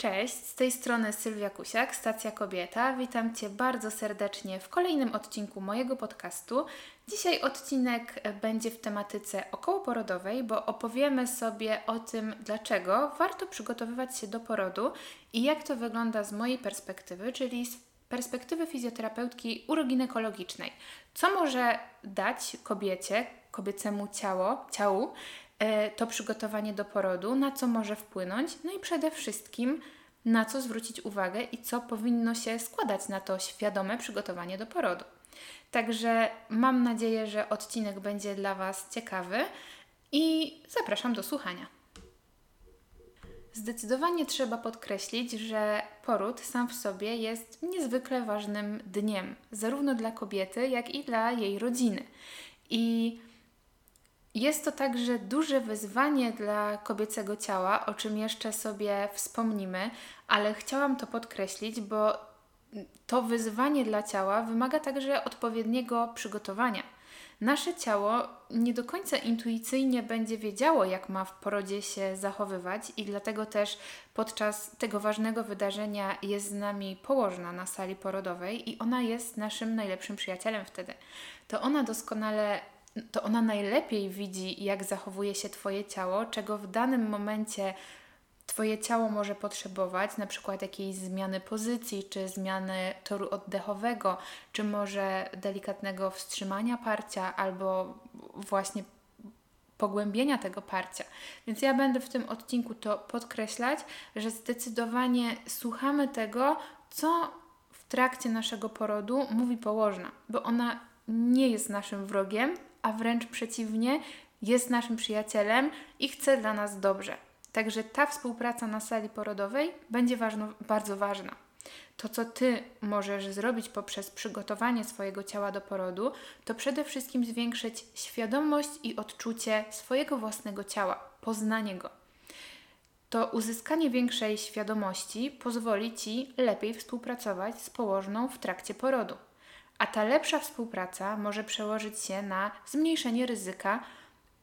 Cześć, z tej strony Sylwia Kusiak, Stacja Kobieta. Witam Cię bardzo serdecznie w kolejnym odcinku mojego podcastu. Dzisiaj odcinek będzie w tematyce okołoporodowej, bo opowiemy sobie o tym, dlaczego warto przygotowywać się do porodu i jak to wygląda z mojej perspektywy, czyli z perspektywy fizjoterapeutki uroginekologicznej. Co może dać kobiecie, kobiecemu ciało, ciału, to przygotowanie do porodu, na co może wpłynąć, no i przede wszystkim na co zwrócić uwagę i co powinno się składać na to świadome przygotowanie do porodu. Także mam nadzieję, że odcinek będzie dla Was ciekawy i zapraszam do słuchania. Zdecydowanie trzeba podkreślić, że poród sam w sobie jest niezwykle ważnym dniem, zarówno dla kobiety, jak i dla jej rodziny. I jest to także duże wyzwanie dla kobiecego ciała, o czym jeszcze sobie wspomnimy, ale chciałam to podkreślić, bo to wyzwanie dla ciała wymaga także odpowiedniego przygotowania. Nasze ciało nie do końca intuicyjnie będzie wiedziało, jak ma w porodzie się zachowywać, i dlatego też podczas tego ważnego wydarzenia jest z nami położna na sali porodowej i ona jest naszym najlepszym przyjacielem wtedy. To ona doskonale to ona najlepiej widzi, jak zachowuje się Twoje ciało, czego w danym momencie Twoje ciało może potrzebować, na przykład jakiejś zmiany pozycji, czy zmiany toru oddechowego, czy może delikatnego wstrzymania parcia, albo właśnie pogłębienia tego parcia. Więc ja będę w tym odcinku to podkreślać, że zdecydowanie słuchamy tego, co w trakcie naszego porodu mówi położna, bo ona nie jest naszym wrogiem, a wręcz przeciwnie, jest naszym przyjacielem i chce dla nas dobrze. Także ta współpraca na sali porodowej będzie ważno, bardzo ważna. To, co Ty możesz zrobić poprzez przygotowanie swojego ciała do porodu, to przede wszystkim zwiększyć świadomość i odczucie swojego własnego ciała, poznanie go. To uzyskanie większej świadomości pozwoli Ci lepiej współpracować z położną w trakcie porodu a ta lepsza współpraca może przełożyć się na zmniejszenie ryzyka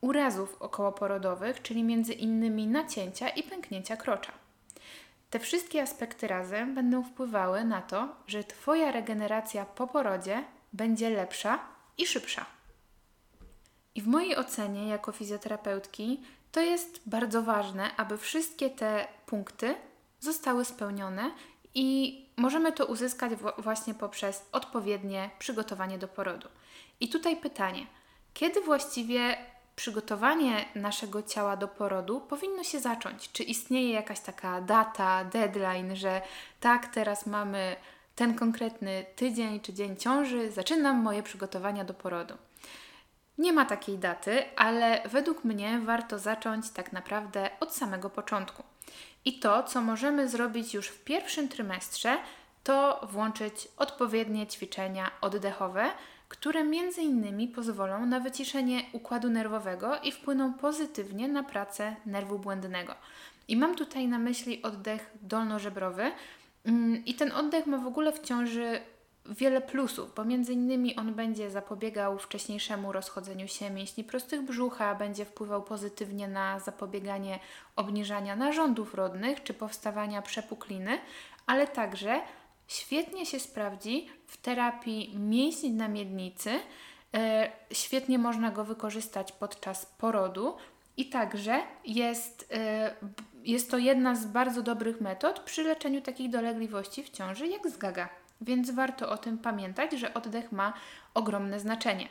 urazów okołoporodowych, czyli między innymi nacięcia i pęknięcia krocza. Te wszystkie aspekty razem będą wpływały na to, że Twoja regeneracja po porodzie będzie lepsza i szybsza. I w mojej ocenie, jako fizjoterapeutki, to jest bardzo ważne, aby wszystkie te punkty zostały spełnione i możemy to uzyskać właśnie poprzez odpowiednie przygotowanie do porodu. I tutaj pytanie: kiedy właściwie przygotowanie naszego ciała do porodu powinno się zacząć? Czy istnieje jakaś taka data, deadline, że tak, teraz mamy ten konkretny tydzień czy dzień ciąży, zaczynam moje przygotowania do porodu? Nie ma takiej daty, ale według mnie warto zacząć tak naprawdę od samego początku. I to, co możemy zrobić już w pierwszym trymestrze, to włączyć odpowiednie ćwiczenia oddechowe, które między innymi pozwolą na wyciszenie układu nerwowego i wpłyną pozytywnie na pracę nerwu błędnego. I mam tutaj na myśli oddech dolnożebrowy. Mm, I ten oddech ma w ogóle w ciąży wiele plusów, bo między innymi on będzie zapobiegał wcześniejszemu rozchodzeniu się mięśni prostych brzucha, będzie wpływał pozytywnie na zapobieganie obniżania narządów rodnych czy powstawania przepukliny, ale także świetnie się sprawdzi w terapii mięśni na miednicy. E, świetnie można go wykorzystać podczas porodu i także jest, e, jest to jedna z bardzo dobrych metod przy leczeniu takich dolegliwości w ciąży jak zgaga. Więc warto o tym pamiętać, że oddech ma ogromne znaczenie.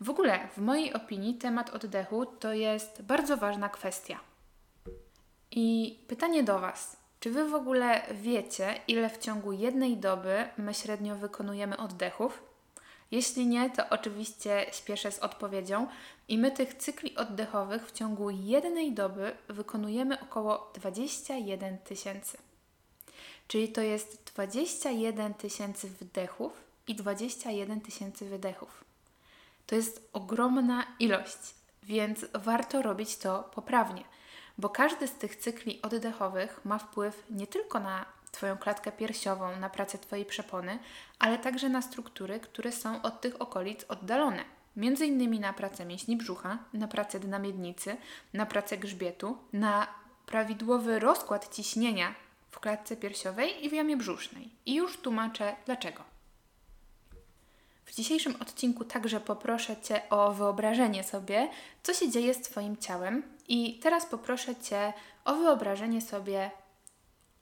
W ogóle, w mojej opinii, temat oddechu to jest bardzo ważna kwestia. I pytanie do Was: czy Wy w ogóle wiecie, ile w ciągu jednej doby my średnio wykonujemy oddechów? Jeśli nie, to oczywiście śpieszę z odpowiedzią. I my tych cykli oddechowych w ciągu jednej doby wykonujemy około 21 tysięcy. Czyli to jest 21 tysięcy wdechów i 21 tysięcy wydechów. To jest ogromna ilość, więc warto robić to poprawnie, bo każdy z tych cykli oddechowych ma wpływ nie tylko na Twoją klatkę piersiową, na pracę Twojej przepony, ale także na struktury, które są od tych okolic oddalone. Między innymi na pracę mięśni brzucha, na pracę dna miednicy, na pracę grzbietu, na prawidłowy rozkład ciśnienia w klatce piersiowej i w jamie brzusznej. I już tłumaczę dlaczego. W dzisiejszym odcinku także poproszę Cię o wyobrażenie sobie, co się dzieje z Twoim ciałem, i teraz poproszę Cię o wyobrażenie sobie,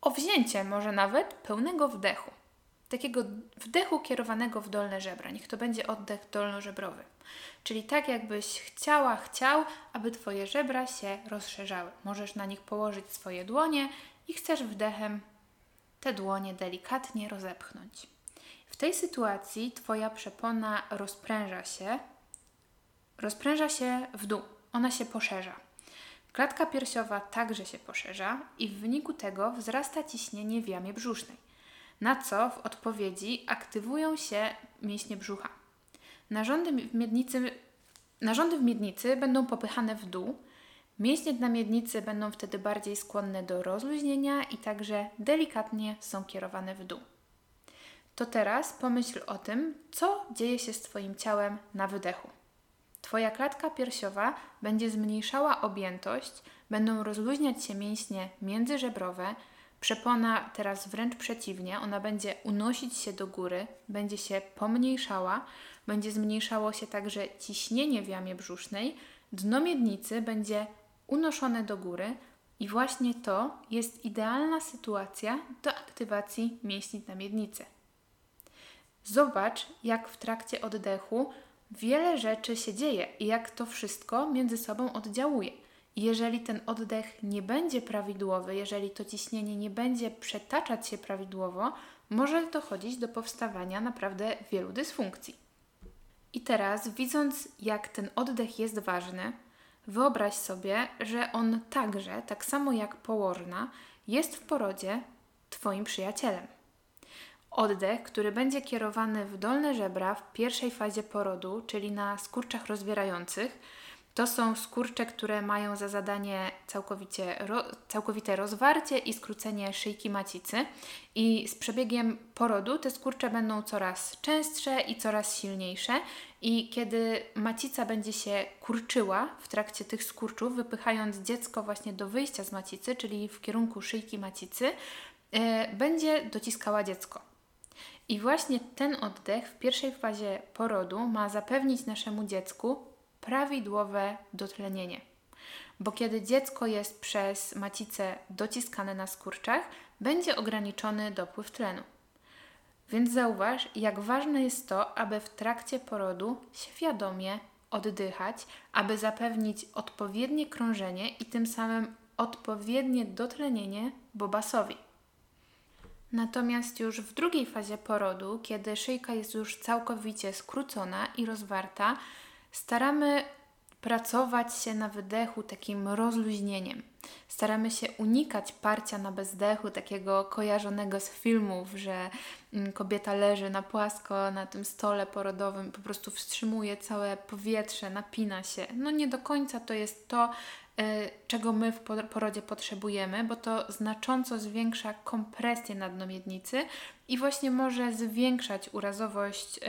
o wzięcie może nawet pełnego wdechu. Takiego wdechu kierowanego w dolne żebra. Niech to będzie oddech dolnożebrowy. Czyli tak, jakbyś chciała, chciał, aby Twoje żebra się rozszerzały. Możesz na nich położyć swoje dłonie i chcesz wdechem te dłonie delikatnie rozepchnąć. W tej sytuacji Twoja przepona rozpręża się, rozpręża się w dół, ona się poszerza. Klatka piersiowa także się poszerza i w wyniku tego wzrasta ciśnienie w jamie brzusznej, na co w odpowiedzi aktywują się mięśnie brzucha. Narządy w miednicy, narządy w miednicy będą popychane w dół, mięśnie dna miednicy będą wtedy bardziej skłonne do rozluźnienia i także delikatnie są kierowane w dół. To teraz pomyśl o tym, co dzieje się z Twoim ciałem na wydechu. Twoja klatka piersiowa będzie zmniejszała objętość, będą rozluźniać się mięśnie międzyżebrowe, przepona teraz wręcz przeciwnie, ona będzie unosić się do góry, będzie się pomniejszała, będzie zmniejszało się także ciśnienie w jamie brzusznej, dno miednicy będzie unoszone do góry i właśnie to jest idealna sytuacja do aktywacji mięśni na miednicy. Zobacz, jak w trakcie oddechu wiele rzeczy się dzieje i jak to wszystko między sobą oddziałuje. Jeżeli ten oddech nie będzie prawidłowy, jeżeli to ciśnienie nie będzie przetaczać się prawidłowo, może dochodzić do powstawania naprawdę wielu dysfunkcji. I teraz, widząc, jak ten oddech jest ważny, wyobraź sobie, że on także, tak samo jak położna, jest w porodzie Twoim przyjacielem. Oddech, który będzie kierowany w dolne żebra w pierwszej fazie porodu, czyli na skurczach rozwierających. To są skurcze, które mają za zadanie całkowicie całkowite rozwarcie i skrócenie szyjki macicy. I z przebiegiem porodu te skurcze będą coraz częstsze i coraz silniejsze. I kiedy macica będzie się kurczyła w trakcie tych skurczów, wypychając dziecko właśnie do wyjścia z macicy, czyli w kierunku szyjki macicy, yy, będzie dociskała dziecko. I właśnie ten oddech w pierwszej fazie porodu ma zapewnić naszemu dziecku prawidłowe dotlenienie. Bo kiedy dziecko jest przez macicę dociskane na skurczach, będzie ograniczony dopływ tlenu. Więc zauważ, jak ważne jest to, aby w trakcie porodu świadomie oddychać, aby zapewnić odpowiednie krążenie i tym samym odpowiednie dotlenienie bobasowi. Natomiast już w drugiej fazie porodu, kiedy szyjka jest już całkowicie skrócona i rozwarta, staramy pracować się na wydechu takim rozluźnieniem. Staramy się unikać parcia na bezdechu, takiego kojarzonego z filmów, że mm, kobieta leży na płasko na tym stole porodowym, po prostu wstrzymuje całe powietrze, napina się. No nie do końca to jest to, Y, czego my w porodzie potrzebujemy, bo to znacząco zwiększa kompresję na dno miednicy i właśnie może zwiększać urazowość y,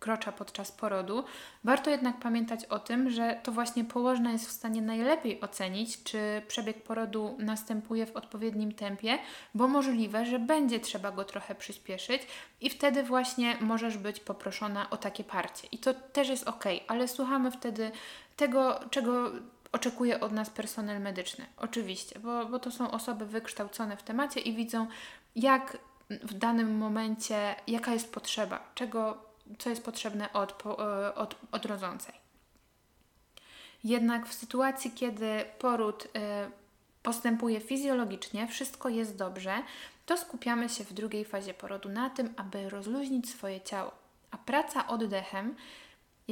krocza podczas porodu. Warto jednak pamiętać o tym, że to właśnie położna jest w stanie najlepiej ocenić, czy przebieg porodu następuje w odpowiednim tempie, bo możliwe, że będzie trzeba go trochę przyspieszyć i wtedy właśnie możesz być poproszona o takie parcie. I to też jest ok, ale słuchamy wtedy tego, czego oczekuje od nas personel medyczny. Oczywiście, bo, bo to są osoby wykształcone w temacie i widzą, jak w danym momencie, jaka jest potrzeba, czego, co jest potrzebne od, e, od, od rodzącej. Jednak w sytuacji, kiedy poród e, postępuje fizjologicznie, wszystko jest dobrze, to skupiamy się w drugiej fazie porodu na tym, aby rozluźnić swoje ciało. A praca oddechem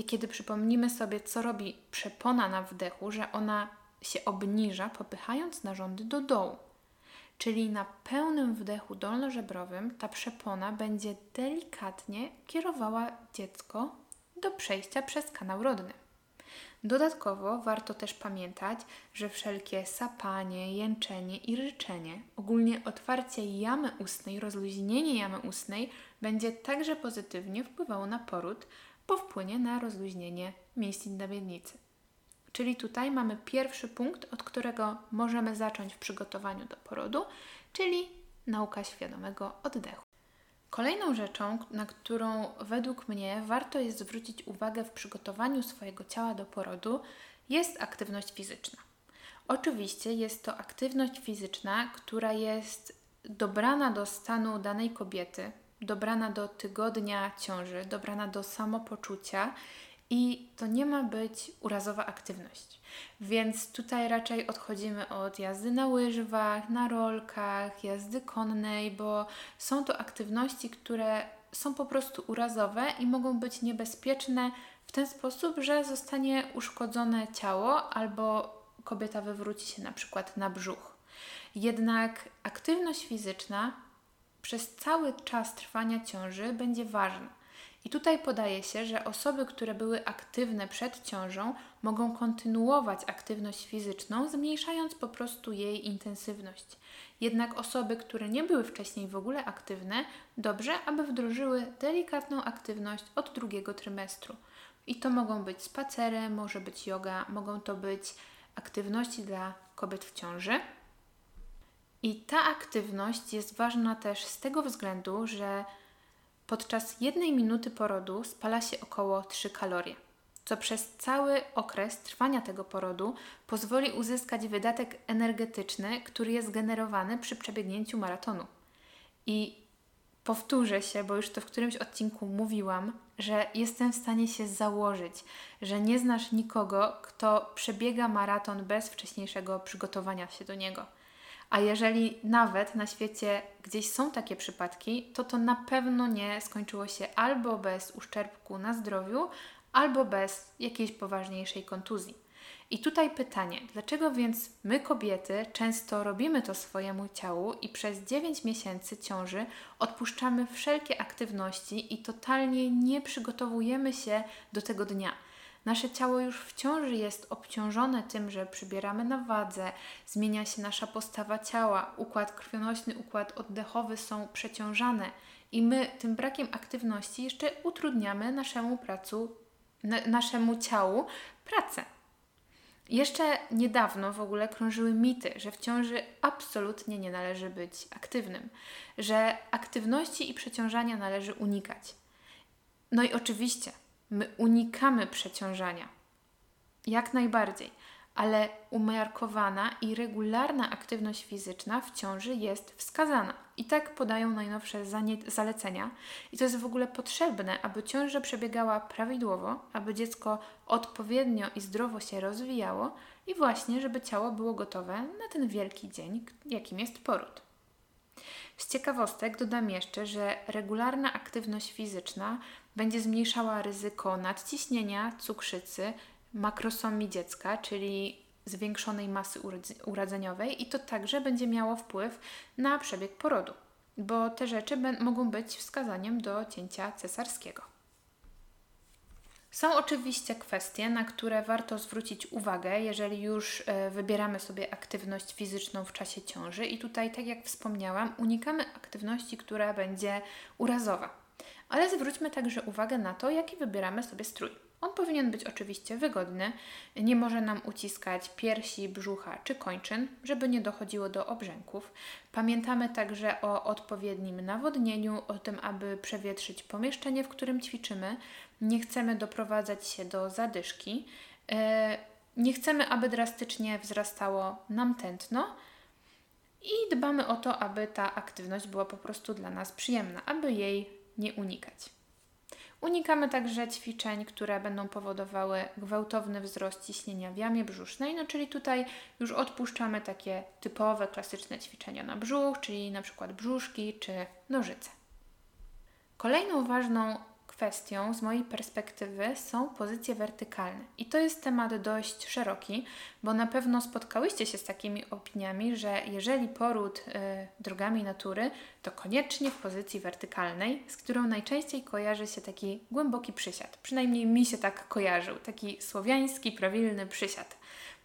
kiedy przypomnimy sobie, co robi przepona na wdechu, że ona się obniża, popychając narządy do dołu. Czyli na pełnym wdechu dolnożebrowym ta przepona będzie delikatnie kierowała dziecko do przejścia przez kanał rodny. Dodatkowo warto też pamiętać, że wszelkie sapanie, jęczenie i ryczenie, ogólnie otwarcie jamy ustnej, rozluźnienie jamy ustnej będzie także pozytywnie wpływało na poród, bo wpłynie na rozluźnienie mięśni na. Czyli tutaj mamy pierwszy punkt, od którego możemy zacząć w przygotowaniu do porodu, czyli nauka świadomego oddechu. Kolejną rzeczą, na którą według mnie warto jest zwrócić uwagę w przygotowaniu swojego ciała do porodu, jest aktywność fizyczna. Oczywiście jest to aktywność fizyczna, która jest dobrana do stanu danej kobiety, dobrana do tygodnia ciąży, dobrana do samopoczucia i to nie ma być urazowa aktywność. Więc tutaj raczej odchodzimy od jazdy na łyżwach, na rolkach, jazdy konnej, bo są to aktywności, które są po prostu urazowe i mogą być niebezpieczne w ten sposób, że zostanie uszkodzone ciało albo kobieta wywróci się na przykład na brzuch. Jednak aktywność fizyczna przez cały czas trwania ciąży będzie ważna. I tutaj podaje się, że osoby, które były aktywne przed ciążą, mogą kontynuować aktywność fizyczną, zmniejszając po prostu jej intensywność. Jednak osoby, które nie były wcześniej w ogóle aktywne, dobrze, aby wdrożyły delikatną aktywność od drugiego trymestru. I to mogą być spacery, może być yoga, mogą to być aktywności dla kobiet w ciąży. I ta aktywność jest ważna też z tego względu, że podczas jednej minuty porodu spala się około 3 kalorie, co przez cały okres trwania tego porodu pozwoli uzyskać wydatek energetyczny, który jest generowany przy przebiegnięciu maratonu. I powtórzę się, bo już to w którymś odcinku mówiłam, że jestem w stanie się założyć, że nie znasz nikogo, kto przebiega maraton bez wcześniejszego przygotowania się do niego. A jeżeli nawet na świecie gdzieś są takie przypadki, to to na pewno nie skończyło się albo bez uszczerbku na zdrowiu, albo bez jakiejś poważniejszej kontuzji. I tutaj pytanie, dlaczego więc my kobiety często robimy to swojemu ciału i przez 9 miesięcy ciąży odpuszczamy wszelkie aktywności i totalnie nie przygotowujemy się do tego dnia? Nasze ciało już w ciąży jest obciążone tym, że przybieramy na wadze, zmienia się nasza postawa ciała, układ krwionośny, układ oddechowy są przeciążane i my tym brakiem aktywności jeszcze utrudniamy naszemu, pracu, naszemu ciału pracę. Jeszcze niedawno w ogóle krążyły mity, że w ciąży absolutnie nie należy być aktywnym, że aktywności i przeciążania należy unikać. No i oczywiście My unikamy przeciążania. Jak najbardziej, ale umiarkowana i regularna aktywność fizyczna w ciąży jest wskazana. I tak podają najnowsze zalecenia. I to jest w ogóle potrzebne, aby ciąża przebiegała prawidłowo, aby dziecko odpowiednio i zdrowo się rozwijało i właśnie, żeby ciało było gotowe na ten wielki dzień, jakim jest poród. Z ciekawostek dodam jeszcze, że regularna aktywność fizyczna będzie zmniejszała ryzyko nadciśnienia, cukrzycy, makrosomii dziecka, czyli zwiększonej masy urodzeniowej i to także będzie miało wpływ na przebieg porodu, bo te rzeczy mogą być wskazaniem do cięcia cesarskiego. Są oczywiście kwestie, na które warto zwrócić uwagę, jeżeli już e, wybieramy sobie aktywność fizyczną w czasie ciąży, i tutaj, tak jak wspomniałam, unikamy aktywności, która będzie urazowa. Ale zwróćmy także uwagę na to, jaki wybieramy sobie strój. On powinien być oczywiście wygodny, nie może nam uciskać piersi, brzucha czy kończyn, żeby nie dochodziło do obrzęków. Pamiętamy także o odpowiednim nawodnieniu, o tym, aby przewietrzyć pomieszczenie, w którym ćwiczymy. Nie chcemy doprowadzać się do zadyszki. E, nie chcemy, aby drastycznie wzrastało nam tętno. I dbamy o to, aby ta aktywność była po prostu dla nas przyjemna, aby jej nie unikać. Unikamy także ćwiczeń, które będą powodowały gwałtowny wzrost ciśnienia w jamie brzusznej, no czyli tutaj już odpuszczamy takie typowe, klasyczne ćwiczenia na brzuch, czyli na przykład brzuszki czy nożyce. Kolejną ważną kwestią z mojej perspektywy są pozycje wertykalne. I to jest temat dość szeroki, bo na pewno spotkałyście się z takimi opiniami, że jeżeli poród y, drogami natury, to koniecznie w pozycji wertykalnej, z którą najczęściej kojarzy się taki głęboki przysiad. Przynajmniej mi się tak kojarzył, taki słowiański, prawilny przysiad,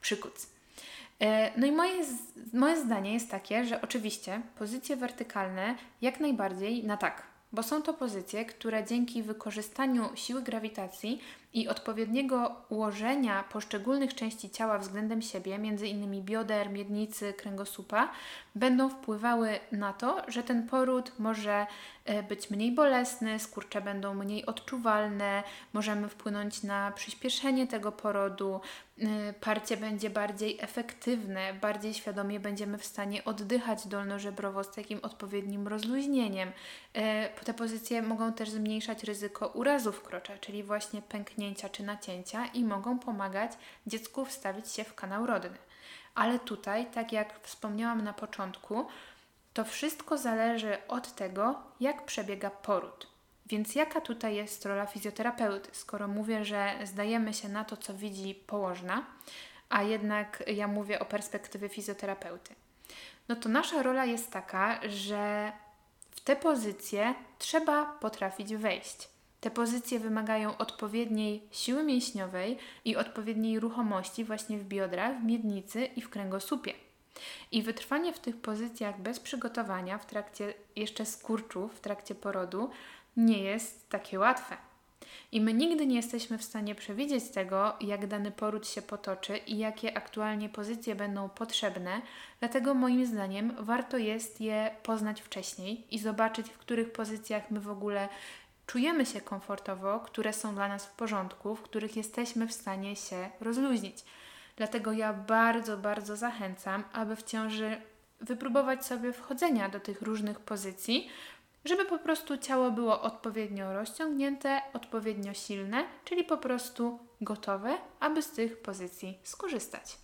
przykuc. Y, no i moje, moje zdanie jest takie, że oczywiście pozycje wertykalne jak najbardziej na tak bo są to pozycje, które dzięki wykorzystaniu siły grawitacji i odpowiedniego ułożenia poszczególnych części ciała względem siebie, innymi bioder, miednicy, kręgosłupa, będą wpływały na to, że ten poród może e, być mniej bolesny, skurcze będą mniej odczuwalne, możemy wpłynąć na przyspieszenie tego porodu, e, parcie będzie bardziej efektywne, bardziej świadomie będziemy w stanie oddychać dolnożebrowo z takim odpowiednim rozluźnieniem. E, te pozycje mogą też zmniejszać ryzyko urazów krocza, czyli właśnie pęknięcia czy nacięcia i mogą pomagać dziecku wstawić się w kanał rodny. Ale tutaj, tak jak wspomniałam na początku, to wszystko zależy od tego, jak przebiega poród. Więc jaka tutaj jest rola fizjoterapeuty, skoro mówię, że zdajemy się na to, co widzi położna, a jednak ja mówię o perspektywie fizjoterapeuty? No to nasza rola jest taka, że w te pozycje trzeba potrafić wejść. Te pozycje wymagają odpowiedniej siły mięśniowej i odpowiedniej ruchomości właśnie w biodrach, w miednicy i w kręgosłupie. I wytrwanie w tych pozycjach bez przygotowania w trakcie jeszcze skurczów, w trakcie porodu, nie jest takie łatwe. I my nigdy nie jesteśmy w stanie przewidzieć tego, jak dany poród się potoczy i jakie aktualnie pozycje będą potrzebne, dlatego moim zdaniem warto jest je poznać wcześniej i zobaczyć, w których pozycjach my w ogóle czujemy się komfortowo, które są dla nas w porządku, w których jesteśmy w stanie się rozluźnić. Dlatego ja bardzo, bardzo zachęcam, aby w ciąży wypróbować sobie wchodzenia do tych różnych pozycji, żeby po prostu ciało było odpowiednio rozciągnięte, odpowiednio silne, czyli po prostu gotowe, aby z tych pozycji skorzystać.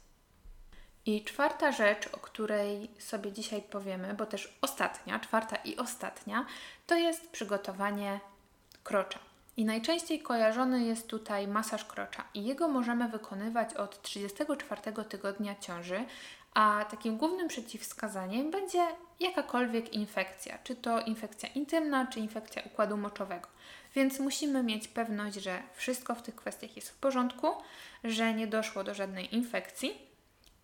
I czwarta rzecz, o której sobie dzisiaj powiemy, bo też ostatnia, czwarta i ostatnia, to jest przygotowanie krocza. I najczęściej kojarzony jest tutaj masaż krocza i jego możemy wykonywać od 34 tygodnia ciąży, a takim głównym przeciwwskazaniem będzie jakakolwiek infekcja, czy to infekcja intymna, czy infekcja układu moczowego. Więc musimy mieć pewność, że wszystko w tych kwestiach jest w porządku, że nie doszło do żadnej infekcji.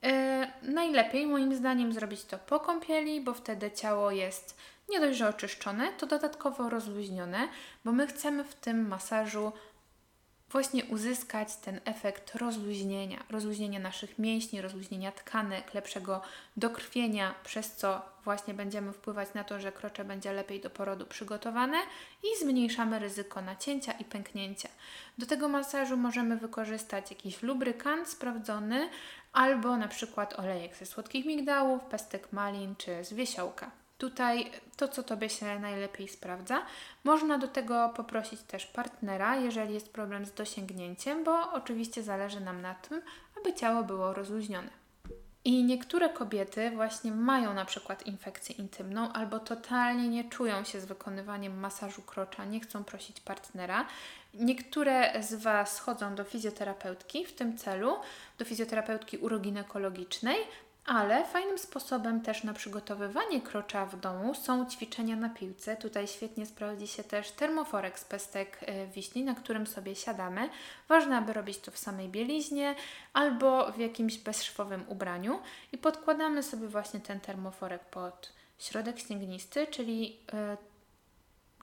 Yy, najlepiej moim zdaniem zrobić to po kąpieli, bo wtedy ciało jest nie dość, że oczyszczone, to dodatkowo rozluźnione, bo my chcemy w tym masażu właśnie uzyskać ten efekt rozluźnienia, rozluźnienia naszych mięśni, rozluźnienia tkanek, lepszego dokrwienia, przez co właśnie będziemy wpływać na to, że krocze będzie lepiej do porodu przygotowane i zmniejszamy ryzyko nacięcia i pęknięcia. Do tego masażu możemy wykorzystać jakiś lubrykant sprawdzony albo na przykład olejek ze słodkich migdałów, pestek malin czy z wiesiołka. Tutaj to, co Tobie się najlepiej sprawdza. Można do tego poprosić też partnera, jeżeli jest problem z dosięgnięciem, bo oczywiście zależy nam na tym, aby ciało było rozluźnione. I niektóre kobiety właśnie mają na przykład infekcję intymną albo totalnie nie czują się z wykonywaniem masażu krocza, nie chcą prosić partnera. Niektóre z Was chodzą do fizjoterapeutki w tym celu, do fizjoterapeutki uroginekologicznej, ale fajnym sposobem też na przygotowywanie krocza w domu są ćwiczenia na piłce. Tutaj świetnie sprawdzi się też termoforek z pestek e, wiśni, na którym sobie siadamy. Ważne, aby robić to w samej bieliźnie albo w jakimś bezszwowym ubraniu i podkładamy sobie właśnie ten termoforek pod środek śniegnisty, czyli e,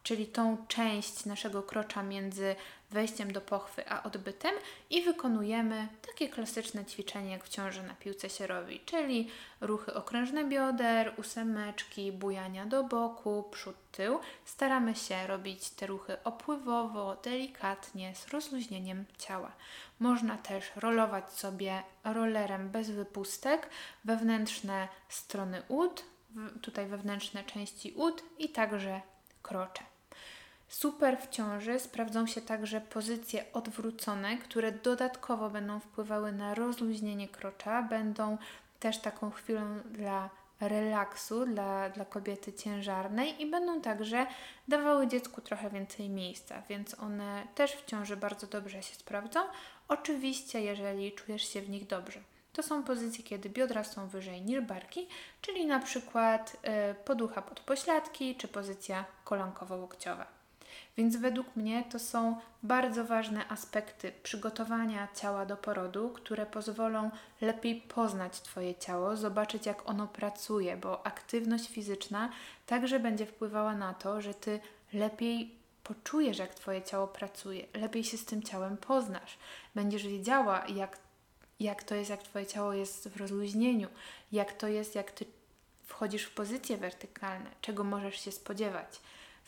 czyli tą część naszego krocza między wejściem do pochwy a odbytem i wykonujemy takie klasyczne ćwiczenie, jak w ciąży na piłce się robi, czyli ruchy okrężne bioder, ósemeczki, bujania do boku, przód, tył. Staramy się robić te ruchy opływowo, delikatnie, z rozluźnieniem ciała. Można też rolować sobie rollerem bez wypustek wewnętrzne strony ud, tutaj wewnętrzne części ud i także krocze. Super w ciąży sprawdzą się także pozycje odwrócone, które dodatkowo będą wpływały na rozluźnienie krocza, będą też taką chwilą dla relaksu dla, dla kobiety ciężarnej i będą także dawały dziecku trochę więcej miejsca, więc one też w ciąży bardzo dobrze się sprawdzą. Oczywiście, jeżeli czujesz się w nich dobrze. To są pozycje, kiedy biodra są wyżej niż barki, czyli na przykład y, poducha pod pośladki czy pozycja kolankowo-łokciowa. Więc według mnie to są bardzo ważne aspekty przygotowania ciała do porodu, które pozwolą lepiej poznać Twoje ciało, zobaczyć jak ono pracuje, bo aktywność fizyczna także będzie wpływała na to, że Ty lepiej poczujesz, jak Twoje ciało pracuje, lepiej się z tym ciałem poznasz, będziesz wiedziała, jak, jak to jest, jak Twoje ciało jest w rozluźnieniu, jak to jest, jak Ty wchodzisz w pozycje wertykalne, czego możesz się spodziewać.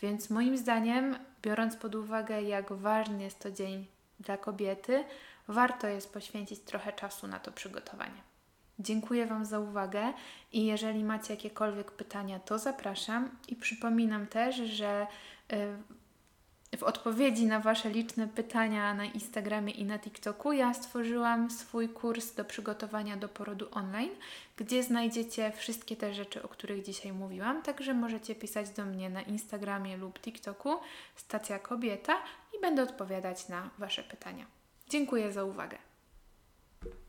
Więc moim zdaniem, biorąc pod uwagę, jak ważny jest to dzień dla kobiety, warto jest poświęcić trochę czasu na to przygotowanie. Dziękuję Wam za uwagę i jeżeli macie jakiekolwiek pytania, to zapraszam i przypominam też, że y, w odpowiedzi na Wasze liczne pytania na Instagramie i na TikToku ja stworzyłam swój kurs do przygotowania do porodu online, gdzie znajdziecie wszystkie te rzeczy, o których dzisiaj mówiłam, także możecie pisać do mnie na Instagramie lub TikToku Stacja Kobieta i będę odpowiadać na Wasze pytania. Dziękuję za uwagę.